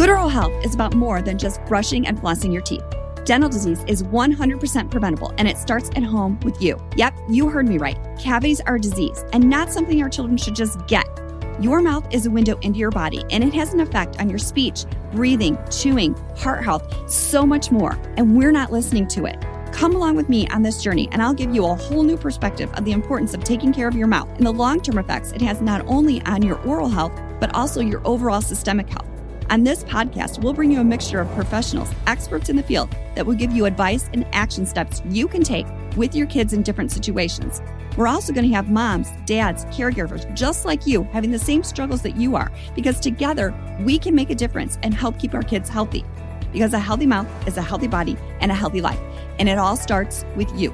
Good oral health is about more than just brushing and flossing your teeth. Dental disease is 100% preventable and it starts at home with you. Yep, you heard me right. Cavities are a disease and not something our children should just get. Your mouth is a window into your body and it has an effect on your speech, breathing, chewing, heart health, so much more. And we're not listening to it. Come along with me on this journey, and I'll give you a whole new perspective of the importance of taking care of your mouth and the long term effects it has not only on your oral health, but also your overall systemic health. On this podcast, we'll bring you a mixture of professionals, experts in the field that will give you advice and action steps you can take with your kids in different situations. We're also going to have moms, dads, caregivers just like you having the same struggles that you are because together we can make a difference and help keep our kids healthy. Because a healthy mouth is a healthy body and a healthy life. And it all starts with you.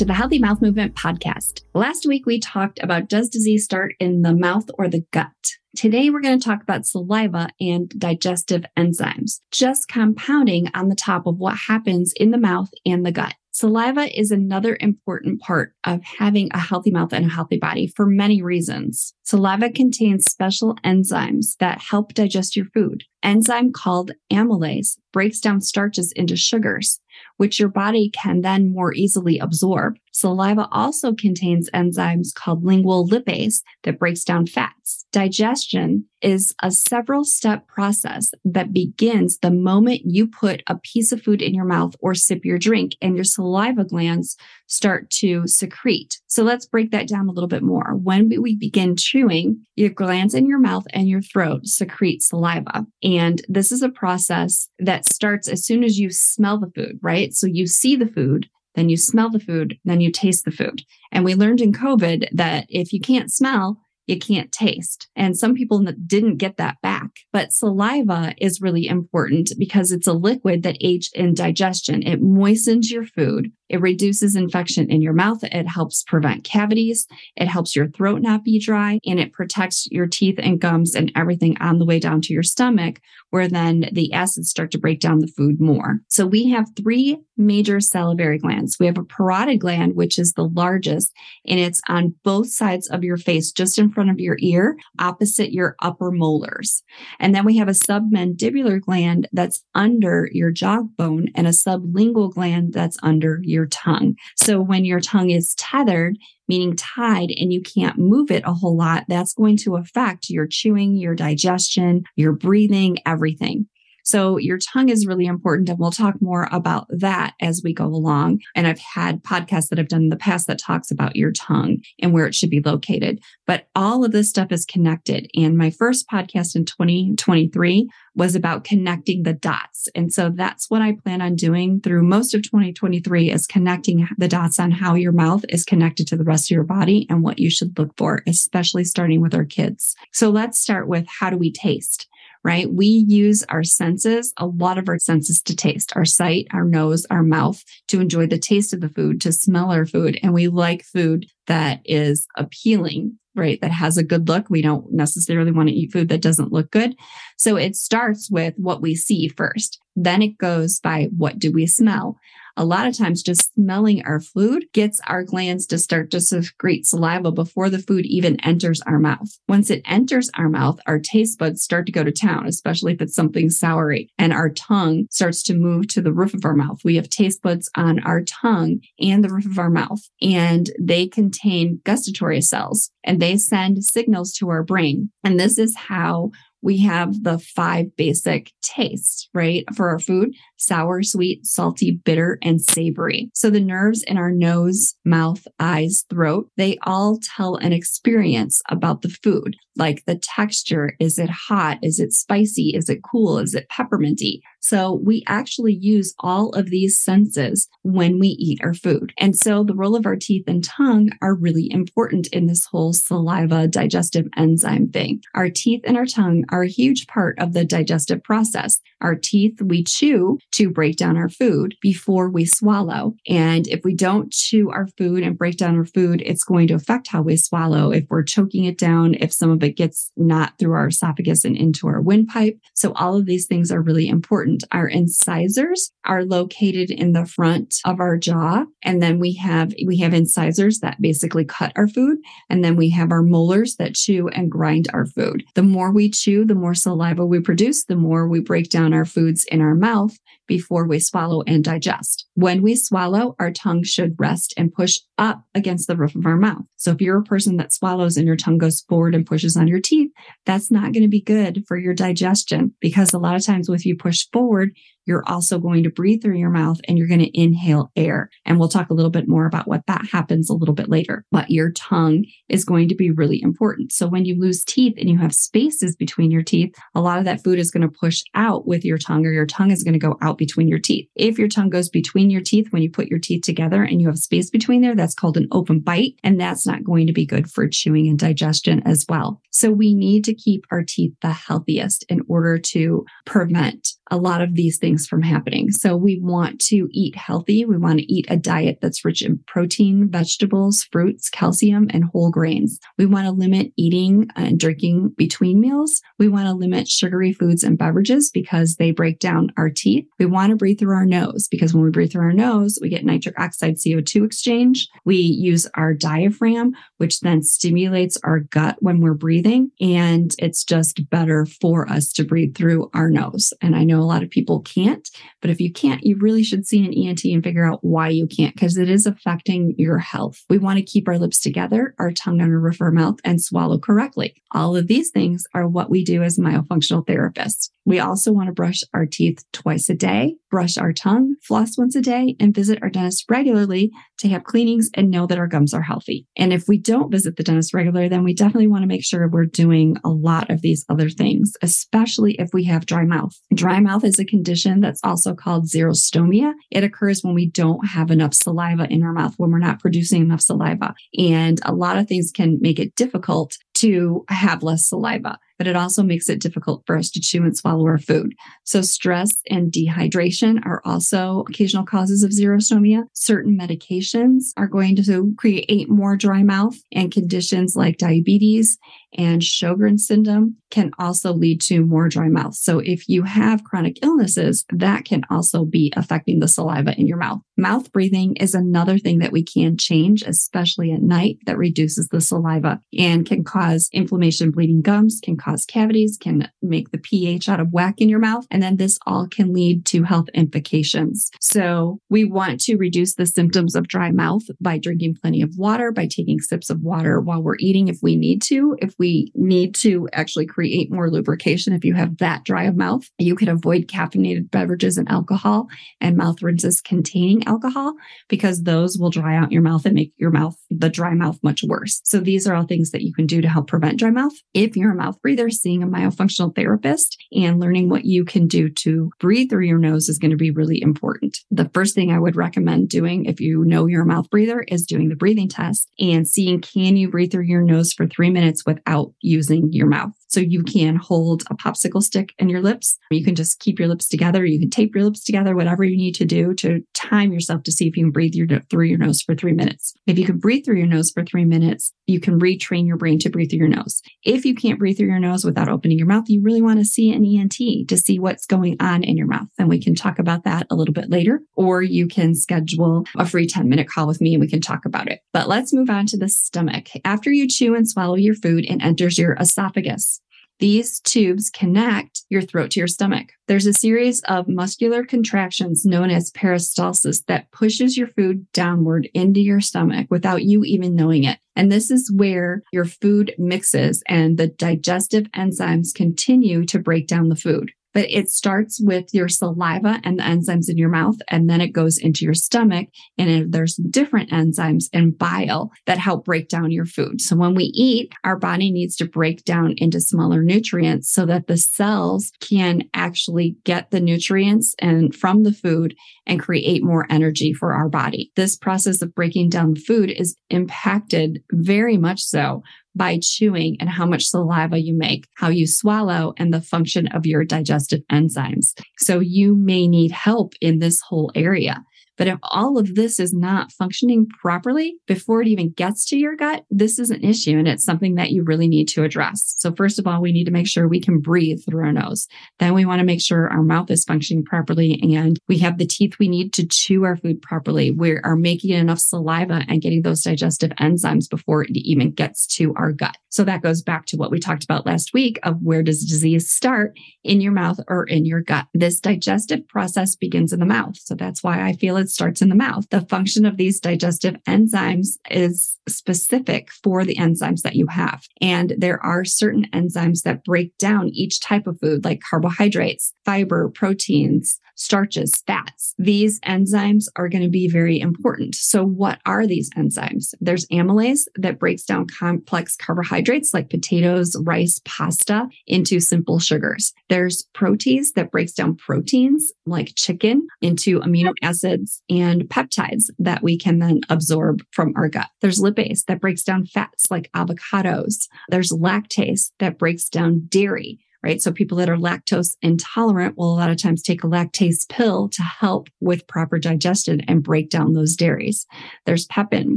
To the Healthy Mouth Movement podcast. Last week we talked about does disease start in the mouth or the gut? Today we're going to talk about saliva and digestive enzymes, just compounding on the top of what happens in the mouth and the gut. Saliva is another important part of having a healthy mouth and a healthy body for many reasons. Saliva contains special enzymes that help digest your food. Enzyme called amylase breaks down starches into sugars, which your body can then more easily absorb. Saliva also contains enzymes called lingual lipase that breaks down fats. Digestion is a several step process that begins the moment you put a piece of food in your mouth or sip your drink and your saliva glands start to secrete. So let's break that down a little bit more. When we begin chewing, your glands in your mouth and your throat secrete saliva. And this is a process that starts as soon as you smell the food, right? So you see the food, then you smell the food, then you taste the food. And we learned in COVID that if you can't smell, you can't taste. And some people didn't get that back. But saliva is really important because it's a liquid that aids in digestion. It moistens your food. It reduces infection in your mouth. It helps prevent cavities. It helps your throat not be dry and it protects your teeth and gums and everything on the way down to your stomach, where then the acids start to break down the food more. So we have three major salivary glands. We have a parotid gland, which is the largest, and it's on both sides of your face, just in front of your ear, opposite your upper molars. And then we have a submandibular gland that's under your jawbone and a sublingual gland that's under your your tongue. So when your tongue is tethered, meaning tied, and you can't move it a whole lot, that's going to affect your chewing, your digestion, your breathing, everything. So your tongue is really important. And we'll talk more about that as we go along. And I've had podcasts that I've done in the past that talks about your tongue and where it should be located. But all of this stuff is connected. And my first podcast in 2023 was about connecting the dots. And so that's what I plan on doing through most of 2023 is connecting the dots on how your mouth is connected to the rest of your body and what you should look for, especially starting with our kids. So let's start with how do we taste? Right? We use our senses, a lot of our senses to taste our sight, our nose, our mouth to enjoy the taste of the food, to smell our food. And we like food that is appealing, right? That has a good look. We don't necessarily want to eat food that doesn't look good. So it starts with what we see first. Then it goes by what do we smell? A lot of times just smelling our food gets our glands to start to secrete saliva before the food even enters our mouth. Once it enters our mouth, our taste buds start to go to town, especially if it's something soury, and our tongue starts to move to the roof of our mouth. We have taste buds on our tongue and the roof of our mouth, and they contain gustatory cells and they send signals to our brain. And this is how we have the five basic tastes, right? For our food sour, sweet, salty, bitter, and savory. So the nerves in our nose, mouth, eyes, throat, they all tell an experience about the food, like the texture. Is it hot? Is it spicy? Is it cool? Is it pepperminty? So we actually use all of these senses when we eat our food. And so the role of our teeth and tongue are really important in this whole saliva digestive enzyme thing. Our teeth and our tongue are a huge part of the digestive process. Our teeth, we chew to break down our food before we swallow. And if we don't chew our food and break down our food, it's going to affect how we swallow. If we're choking it down, if some of it it gets not through our esophagus and into our windpipe. So all of these things are really important. Our incisors are located in the front of our jaw. And then we have, we have incisors that basically cut our food. And then we have our molars that chew and grind our food. The more we chew, the more saliva we produce, the more we break down our foods in our mouth before we swallow and digest. When we swallow, our tongue should rest and push up against the roof of our mouth. So if you're a person that swallows and your tongue goes forward and pushes on your teeth, that's not going to be good for your digestion because a lot of times if you push forward, you're also going to breathe through your mouth and you're going to inhale air. And we'll talk a little bit more about what that happens a little bit later. But your tongue is going to be really important. So when you lose teeth and you have spaces between your teeth, a lot of that food is going to push out with your tongue or your tongue is going to go out between your teeth. If your tongue goes between your teeth when you put your teeth together and you have space between there, that's called an open bite. And that's not going to be good for chewing and digestion as well. So we need to keep our teeth the healthiest in order to prevent a lot of these things from happening. So we want to eat healthy. We want to eat a diet that's rich in protein, vegetables, fruits, calcium, and whole grains. We want to limit eating and drinking between meals. We want to limit sugary foods and beverages because they break down our teeth. We want to breathe through our nose because when we breathe through our nose, we get nitric oxide CO2 exchange. We use our diaphragm, which then stimulates our gut when we're breathing. And it's just better for us to breathe through our nose. And I know know a lot of people can't, but if you can't, you really should see an ENT and figure out why you can't because it is affecting your health. We want to keep our lips together, our tongue under roof of our mouth, and swallow correctly. All of these things are what we do as myofunctional therapists. We also want to brush our teeth twice a day, brush our tongue, floss once a day, and visit our dentist regularly to have cleanings and know that our gums are healthy. And if we don't visit the dentist regularly, then we definitely want to make sure we're doing a lot of these other things, especially if we have dry mouth. Dry mouth is a condition that's also called xerostomia. It occurs when we don't have enough saliva in our mouth, when we're not producing enough saliva. And a lot of things can make it difficult to have less saliva but it also makes it difficult for us to chew and swallow our food. So stress and dehydration are also occasional causes of xerostomia. Certain medications are going to create more dry mouth and conditions like diabetes and Sjogren's syndrome can also lead to more dry mouth. So if you have chronic illnesses, that can also be affecting the saliva in your mouth. Mouth breathing is another thing that we can change, especially at night, that reduces the saliva and can cause inflammation, bleeding gums, can cause cavities, can make the pH out of whack in your mouth. And then this all can lead to health implications. So we want to reduce the symptoms of dry mouth by drinking plenty of water, by taking sips of water while we're eating if we need to. If we need to actually create more lubrication if you have that dry of mouth. You can avoid caffeinated beverages and alcohol and mouth rinses containing alcohol because those will dry out your mouth and make your mouth, the dry mouth, much worse. So these are all things that you can do to help prevent dry mouth. If you're a mouth breather, seeing a myofunctional therapist and learning what you can do to breathe through your nose is going to be really important. The first thing I would recommend doing if you know you're a mouth breather is doing the breathing test and seeing can you breathe through your nose for three minutes without using your mouth. So you can hold a popsicle stick in your lips. You can just keep your lips together. You can tape your lips together, whatever you need to do to time yourself to see if you can breathe your, through your nose for three minutes. If you can breathe through your nose for three minutes, you can retrain your brain to breathe through your nose. If you can't breathe through your nose without opening your mouth, you really want to see an ENT to see what's going on in your mouth. And we can talk about that a little bit later, or you can schedule a free 10 minute call with me and we can talk about it. But let's move on to the stomach. After you chew and swallow your food, it enters your esophagus. These tubes connect your throat to your stomach. There's a series of muscular contractions known as peristalsis that pushes your food downward into your stomach without you even knowing it. And this is where your food mixes and the digestive enzymes continue to break down the food but it starts with your saliva and the enzymes in your mouth, and then it goes into your stomach. And there's different enzymes and bile that help break down your food. So when we eat, our body needs to break down into smaller nutrients so that the cells can actually get the nutrients and from the food and create more energy for our body. This process of breaking down food is impacted very much so by chewing and how much saliva you make, how you swallow, and the function of your digestive enzymes. So you may need help in this whole area. But if all of this is not functioning properly before it even gets to your gut, this is an issue and it's something that you really need to address. So, first of all, we need to make sure we can breathe through our nose. Then we want to make sure our mouth is functioning properly and we have the teeth we need to chew our food properly. We are making enough saliva and getting those digestive enzymes before it even gets to our gut. So, that goes back to what we talked about last week of where does disease start in your mouth or in your gut. This digestive process begins in the mouth. So, that's why I feel starts in the mouth. The function of these digestive enzymes is specific for the enzymes that you have. And there are certain enzymes that break down each type of food, like carbohydrates, fiber, proteins, starches, fats. These enzymes are going to be very important. So, what are these enzymes? There's amylase that breaks down complex carbohydrates like potatoes, rice, pasta into simple sugars. There's protease that breaks down proteins like chicken into amino acids and peptides that we can then absorb from our gut. There's lipase that breaks down fats like avocados. There's lactase that breaks down dairy right? So people that are lactose intolerant will a lot of times take a lactase pill to help with proper digestion and break down those dairies. There's pepsin,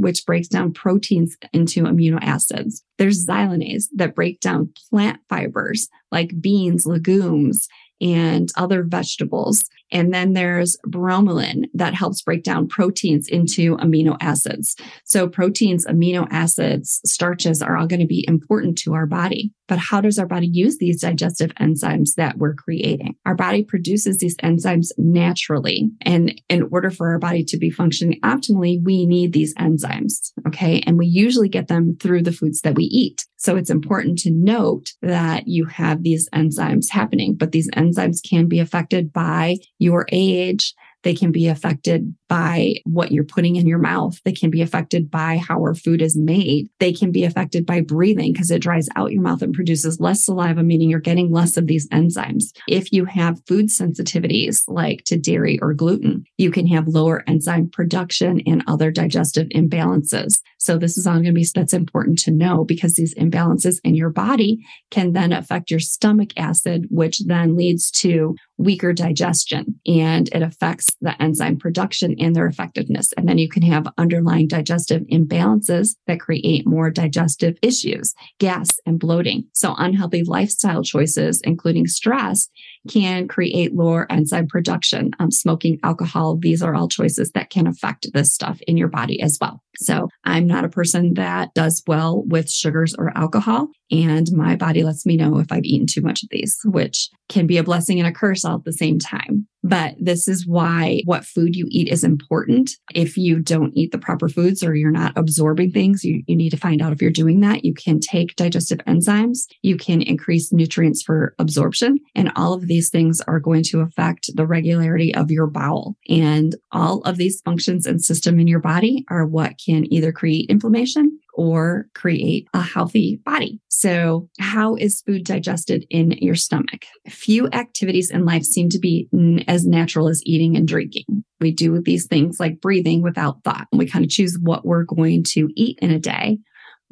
which breaks down proteins into amino acids. There's xylanase that break down plant fibers like beans, legumes, and other vegetables. And then there's bromelain that helps break down proteins into amino acids. So proteins, amino acids, starches are all going to be important to our body. But how does our body use these digestive enzymes that we're creating? Our body produces these enzymes naturally. And in order for our body to be functioning optimally, we need these enzymes. Okay. And we usually get them through the foods that we eat. So it's important to note that you have these enzymes happening, but these enzymes can be affected by your age, they can be affected by what you're putting in your mouth. They can be affected by how our food is made. They can be affected by breathing because it dries out your mouth and produces less saliva, meaning you're getting less of these enzymes. If you have food sensitivities like to dairy or gluten, you can have lower enzyme production and other digestive imbalances. So this is all going to be that's important to know because these imbalances in your body can then affect your stomach acid, which then leads to weaker digestion and it affects the enzyme production and their effectiveness. And then you can have underlying digestive imbalances that create more digestive issues, gas and bloating. So unhealthy lifestyle choices, including stress, can create lower enzyme production. Um, smoking, alcohol, these are all choices that can affect this stuff in your body as well. So I'm not a person that does well with sugars or alcohol. And my body lets me know if I've eaten too much of these, which can be a blessing and a curse all at the same time. But this is why what food you eat is important. If you don't eat the proper foods or you're not absorbing things, you, you need to find out if you're doing that. You can take digestive enzymes, you can increase nutrients for absorption, and all of these things are going to affect the regularity of your bowel. And all of these functions and system in your body are what can either create inflammation or create a healthy body. So, how is food digested in your stomach? Few activities in life seem to be as natural as eating and drinking. We do these things like breathing without thought. And we kind of choose what we're going to eat in a day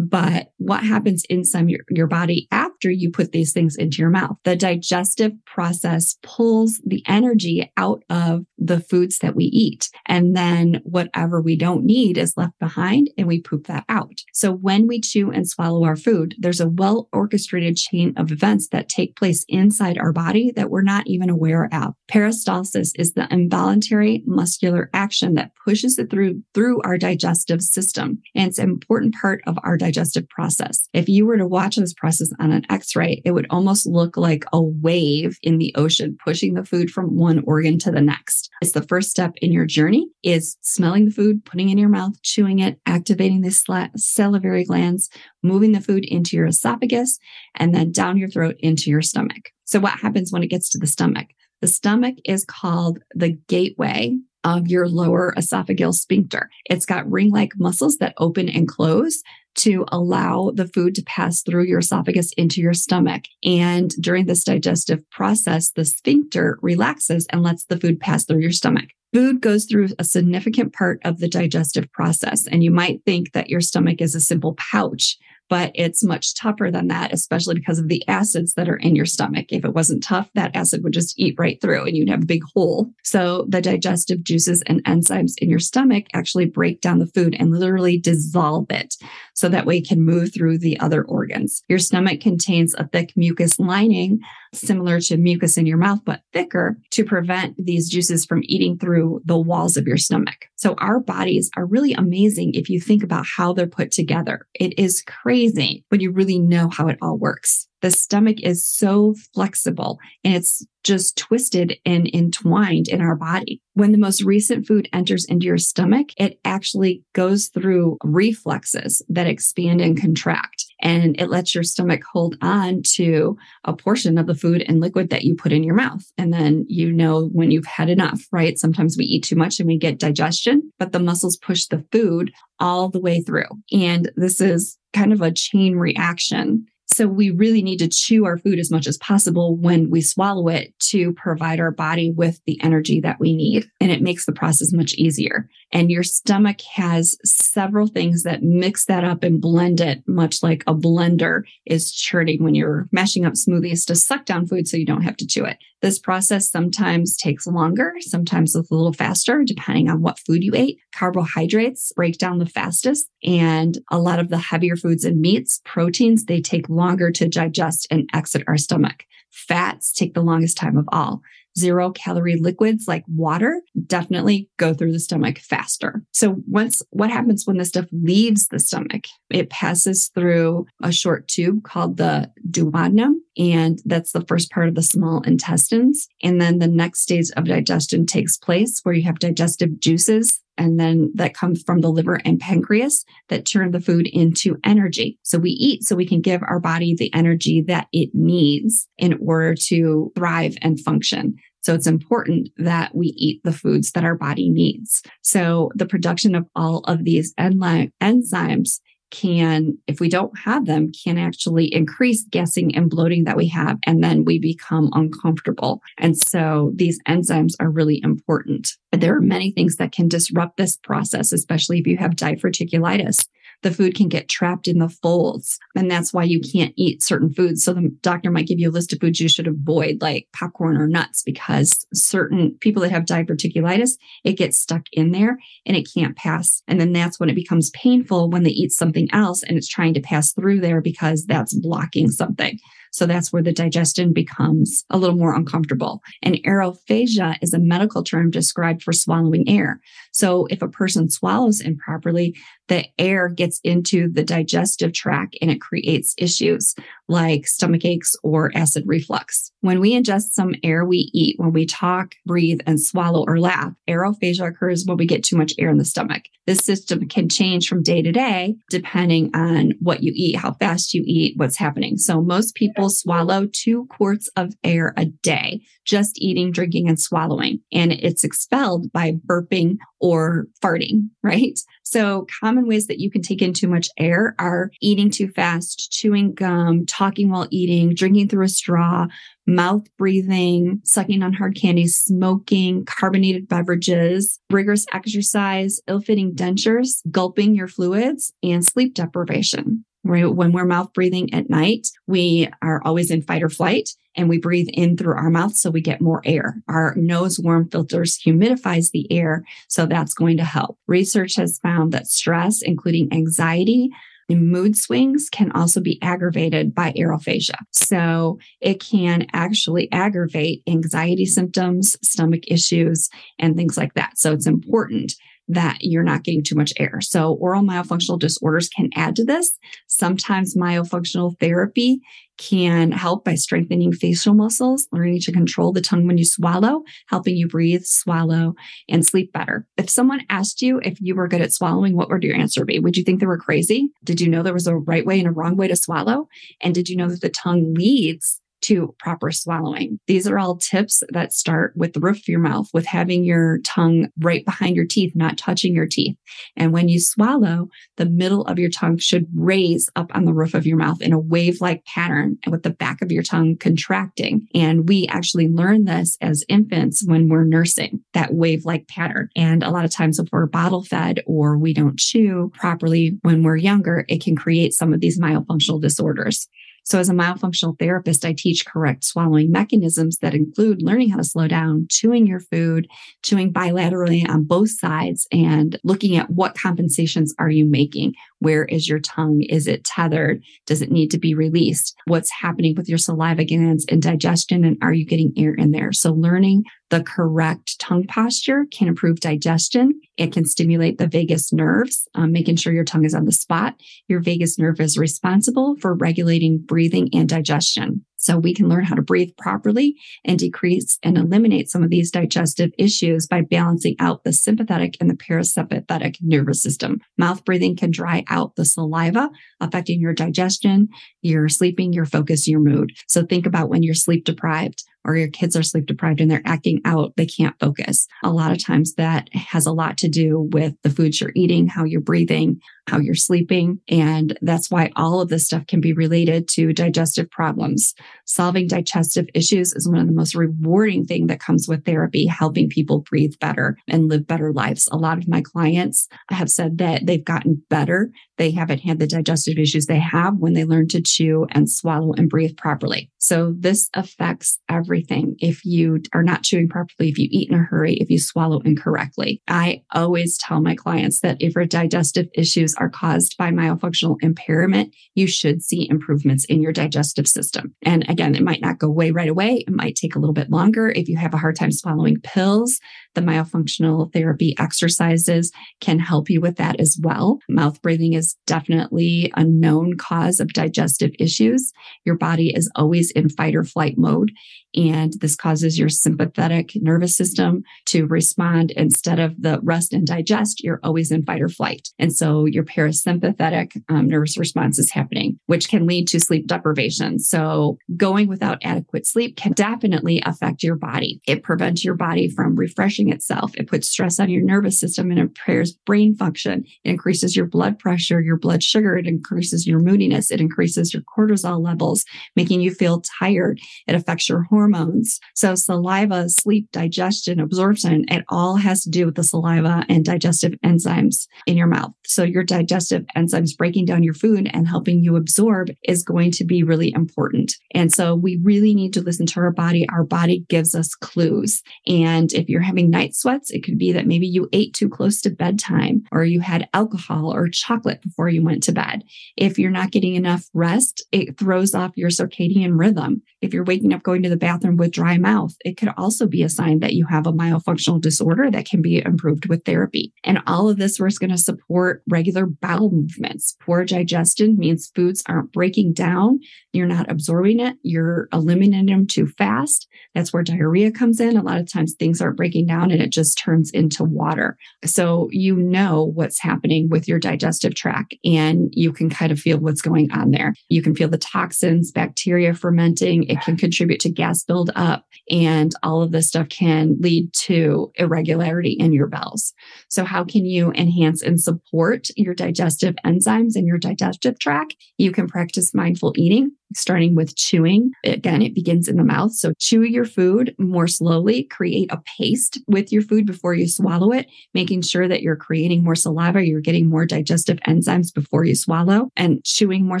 but what happens inside your, your body after you put these things into your mouth? The digestive process pulls the energy out of the foods that we eat. And then whatever we don't need is left behind and we poop that out. So when we chew and swallow our food, there's a well orchestrated chain of events that take place inside our body that we're not even aware of. Peristalsis is the involuntary muscular action that pushes it through through our digestive system. And it's an important part of our digestive process. If you were to watch this process on an x-ray, it would almost look like a wave in the ocean pushing the food from one organ to the next. It's the first step in your journey is smelling the food, putting it in your mouth, chewing it, activating the salivary glands, moving the food into your esophagus, and then down your throat into your stomach. So what happens when it gets to the stomach? The stomach is called the gateway of your lower esophageal sphincter. It's got ring like muscles that open and close to allow the food to pass through your esophagus into your stomach. And during this digestive process, the sphincter relaxes and lets the food pass through your stomach. Food goes through a significant part of the digestive process. And you might think that your stomach is a simple pouch, but it's much tougher than that, especially because of the acids that are in your stomach. If it wasn't tough, that acid would just eat right through and you'd have a big hole. So the digestive juices and enzymes in your stomach actually break down the food and literally dissolve it. So that way it can move through the other organs. Your stomach contains a thick mucus lining similar to mucus in your mouth, but thicker to prevent these juices from eating through the walls of your stomach. So our bodies are really amazing if you think about how they're put together. It is crazy when you really know how it all works. The stomach is so flexible and it's just twisted and entwined in our body. When the most recent food enters into your stomach, it actually goes through reflexes that expand and contract and it lets your stomach hold on to a portion of the food and liquid that you put in your mouth. And then you know when you've had enough, right? Sometimes we eat too much and we get digestion, but the muscles push the food all the way through. And this is kind of a chain reaction so we really need to chew our food as much as possible when we swallow it to provide our body with the energy that we need. And it makes the process much easier. And your stomach has several things that mix that up and blend it, much like a blender is churning when you're mashing up smoothies to suck down food so you don't have to chew it. This process sometimes takes longer, sometimes it's a little faster, depending on what food you ate. Carbohydrates break down the fastest, and a lot of the heavier foods and meats, proteins, they take longer to digest and exit our stomach. Fats take the longest time of all zero calorie liquids like water definitely go through the stomach faster. So once what happens when the stuff leaves the stomach? It passes through a short tube called the duodenum. And that's the first part of the small intestines. And then the next stage of digestion takes place where you have digestive juices and then that comes from the liver and pancreas that turn the food into energy. So we eat so we can give our body the energy that it needs in order to thrive and function. So it's important that we eat the foods that our body needs. So the production of all of these enzymes can, if we don't have them, can actually increase gassing and bloating that we have. And then we become uncomfortable. And so these enzymes are really important. There are many things that can disrupt this process, especially if you have diverticulitis the food can get trapped in the folds. And that's why you mm-hmm. can't eat certain foods. So the doctor might give you a list of foods you should avoid, like popcorn or nuts, because certain people that have diverticulitis, it gets stuck in there and it can't pass. And then that's when it becomes painful when they eat something else and it's trying to pass through there because that's blocking something. So that's where the digestion becomes a little more uncomfortable. And aerophagia is a medical term described for swallowing air. So if a person swallows improperly, the air gets into the digestive tract and it creates issues like stomach aches or acid reflux. When we ingest some air we eat, when we talk, breathe, and swallow or laugh, aerophagia occurs when we get too much air in the stomach. This system can change from day to day depending on what you eat, how fast you eat, what's happening. So most people swallow two quarts of air a day, just eating, drinking, and swallowing. And it's expelled by burping or farting, right? So common ways that you can take in too much air are eating too fast, chewing gum, talking while eating, drinking through a straw, mouth breathing, sucking on hard candy, smoking, carbonated beverages, rigorous exercise, ill fitting dentures, gulping your fluids, and sleep deprivation. Right. When we're mouth breathing at night, we are always in fight or flight and we breathe in through our mouth so we get more air. Our nose warm filters humidifies the air. So that's going to help. Research has found that stress, including anxiety, and mood swings can also be aggravated by aerophagia. So it can actually aggravate anxiety symptoms, stomach issues, and things like that. So it's important that you're not getting too much air. So oral myofunctional disorders can add to this. Sometimes myofunctional therapy can help by strengthening facial muscles, learning to control the tongue when you swallow, helping you breathe, swallow, and sleep better. If someone asked you if you were good at swallowing, what would your answer be? Would you think they were crazy? Did you know there was a right way and a wrong way to swallow? And did you know that the tongue leads to proper swallowing. These are all tips that start with the roof of your mouth, with having your tongue right behind your teeth, not touching your teeth. And when you swallow, the middle of your tongue should raise up on the roof of your mouth in a wave like pattern and with the back of your tongue contracting. And we actually learn this as infants when we're nursing, that wave like pattern. And a lot of times, if we're bottle fed or we don't chew properly when we're younger, it can create some of these myofunctional disorders. So, as a myofunctional therapist, I teach correct swallowing mechanisms that include learning how to slow down, chewing your food, chewing bilaterally on both sides, and looking at what compensations are you making? Where is your tongue? Is it tethered? Does it need to be released? What's happening with your saliva glands and digestion? And are you getting air in there? So, learning the correct tongue posture can improve digestion. It can stimulate the vagus nerves, um, making sure your tongue is on the spot. Your vagus nerve is responsible for regulating breathing and digestion. So we can learn how to breathe properly and decrease and eliminate some of these digestive issues by balancing out the sympathetic and the parasympathetic nervous system. Mouth breathing can dry out the saliva, affecting your digestion, your sleeping, your focus, your mood. So think about when you're sleep deprived or your kids are sleep deprived and they're acting out, they can't focus. A lot of times that has a lot to do with the foods you're eating, how you're breathing, how you're sleeping. And that's why all of this stuff can be related to digestive problems. Solving digestive issues is one of the most rewarding thing that comes with therapy, helping people breathe better and live better lives. A lot of my clients have said that they've gotten better. They haven't had the digestive issues they have when they learn to chew and swallow and breathe properly. So this affects everything. If you are not chewing properly, if you eat in a hurry, if you swallow incorrectly, I always tell my clients that if your digestive issues are caused by myofunctional impairment, you should see improvements in your digestive system. And again, it might not go away right away. It might take a little bit longer. If you have a hard time swallowing pills, the myofunctional therapy exercises can help you with that as well. Mouth breathing is definitely a known cause of digestive issues. Your body is always in fight or flight mode. And this causes your sympathetic nervous system to respond instead of the rest and digest, you're always in fight or flight. And so your parasympathetic um, nervous response is happening, which can lead to sleep deprivation. So going without adequate sleep can definitely affect your body. It prevents your body from refreshing itself. It puts stress on your nervous system and impairs brain function. It increases your blood pressure, your blood sugar. It increases your moodiness. It increases your cortisol levels, making you feel tired. It affects your hormones. So saliva, sleep, digestion, absorption, it all has to do with the saliva and digestive enzymes in your mouth. So your digestive enzymes breaking down your food and helping you absorb is going to be really important. And so we really need to listen to our body. Our body gives us clues. And if you're having night sweats, it could be that maybe you ate too close to bedtime or you had alcohol or chocolate before you went to bed. If you're not getting enough rest, it throws off your circadian rhythm. If you're waking up going to the bathroom with dry mouth, it could also be a sign that you have a myofunctional disorder that can be improved with therapy. And all of this was going to support regular bowel movements. Poor digestion means foods aren't breaking down. You're not absorbing it. You're eliminating them too fast. That's where diarrhea comes in. A lot of times things aren't breaking down and it just turns into water. So you know what's happening with your digestive tract and you can kind of feel what's going on there. You can feel the toxins, bacteria fermenting it can contribute to gas buildup, and all of this stuff can lead to irregularity in your bowels. So, how can you enhance and support your digestive enzymes and your digestive tract? You can practice mindful eating starting with chewing. Again, it begins in the mouth. So chew your food more slowly, create a paste with your food before you swallow it, making sure that you're creating more saliva, you're getting more digestive enzymes before you swallow. And chewing more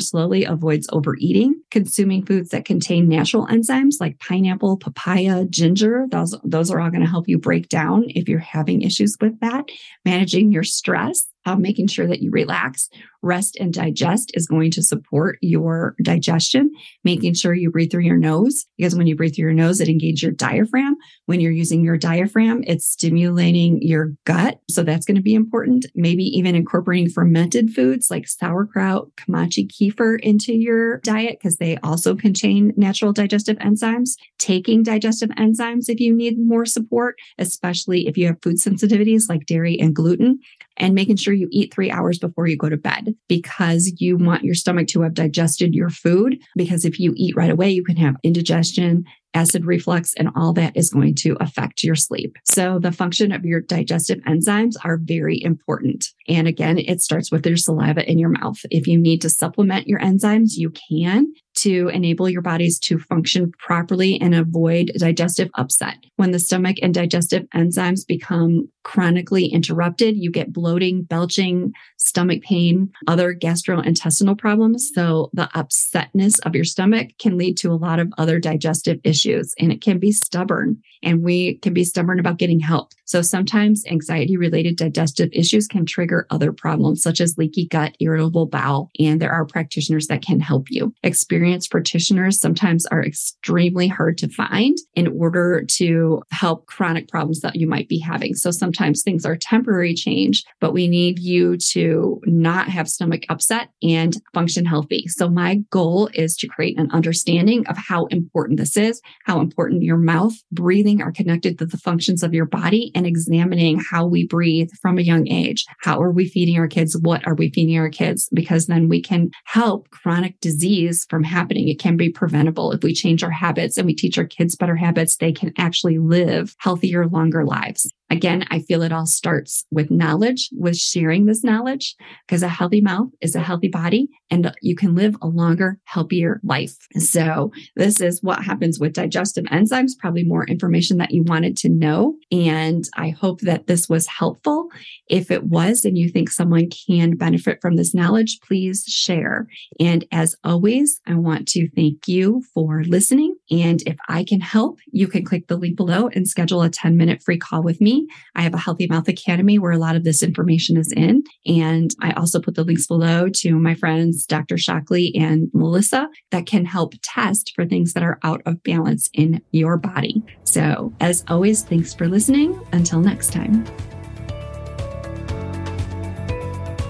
slowly avoids overeating. Consuming foods that contain natural enzymes like pineapple, papaya, ginger, those, those are all going to help you break down if you're having issues with that. Managing your stress uh, making sure that you relax, rest, and digest is going to support your digestion. Making sure you breathe through your nose, because when you breathe through your nose, it engages your diaphragm. When you're using your diaphragm, it's stimulating your gut. So that's going to be important. Maybe even incorporating fermented foods like sauerkraut, kamachi kefir into your diet, because they also contain natural digestive enzymes. Taking digestive enzymes if you need more support, especially if you have food sensitivities like dairy and gluten and making sure you eat three hours before you go to bed. Because you want your stomach to have digested your food. Because if you eat right away, you can have indigestion, acid reflux, and all that is going to affect your sleep. So the function of your digestive enzymes are very important. And again, it starts with your saliva in your mouth. If you need to supplement your enzymes, you can to enable your bodies to function properly and avoid digestive upset. When the stomach and digestive enzymes become chronically interrupted, you get bloating, belching, stomach pain, other gastrointestinal problems. So the upsetness of your stomach can lead to a lot of other digestive issues and it can be stubborn and we can be stubborn about getting help. So sometimes anxiety related digestive issues can trigger other problems such as leaky gut, irritable bowel, and there are practitioners that can help you. Experienced practitioners sometimes are extremely hard to find in order to help chronic problems that you might be having. So sometimes things are temporary change, but we need you to not have stomach upset and function healthy. So my goal is to create an understanding of how important this is, how important your mouth, breathing are connected to the functions of your body and examining how we breathe from a young age. How are we feeding our kids? What are we feeding our kids? Because then we can help chronic disease from happening. It can be preventable if we change our habits and we teach our kids better habits. They can actually live healthier, longer lives. Again, I feel it all starts with knowledge, with sharing this knowledge, because a healthy mouth is a healthy body and you can live a longer, healthier life. So, this is what happens with digestive enzymes, probably more information that you wanted to know. And I hope that this was helpful. If it was and you think someone can benefit from this knowledge, please share. And as always, I want to thank you for listening. And if I can help, you can click the link below and schedule a 10 minute free call with me. I have a Healthy Mouth Academy where a lot of this information is in. And I also put the links below to my friends, Dr. Shockley and Melissa, that can help test for things that are out of balance in your body. So, as always, thanks for listening. Until next time.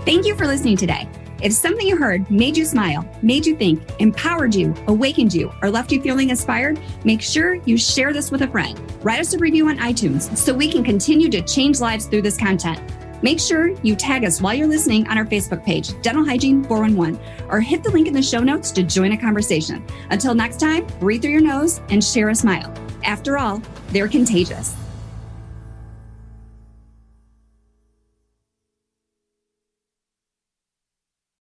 Thank you for listening today. If something you heard made you smile, made you think, empowered you, awakened you, or left you feeling inspired, make sure you share this with a friend. Write us a review on iTunes so we can continue to change lives through this content. Make sure you tag us while you're listening on our Facebook page, Dental Hygiene 411, or hit the link in the show notes to join a conversation. Until next time, breathe through your nose and share a smile. After all, they're contagious.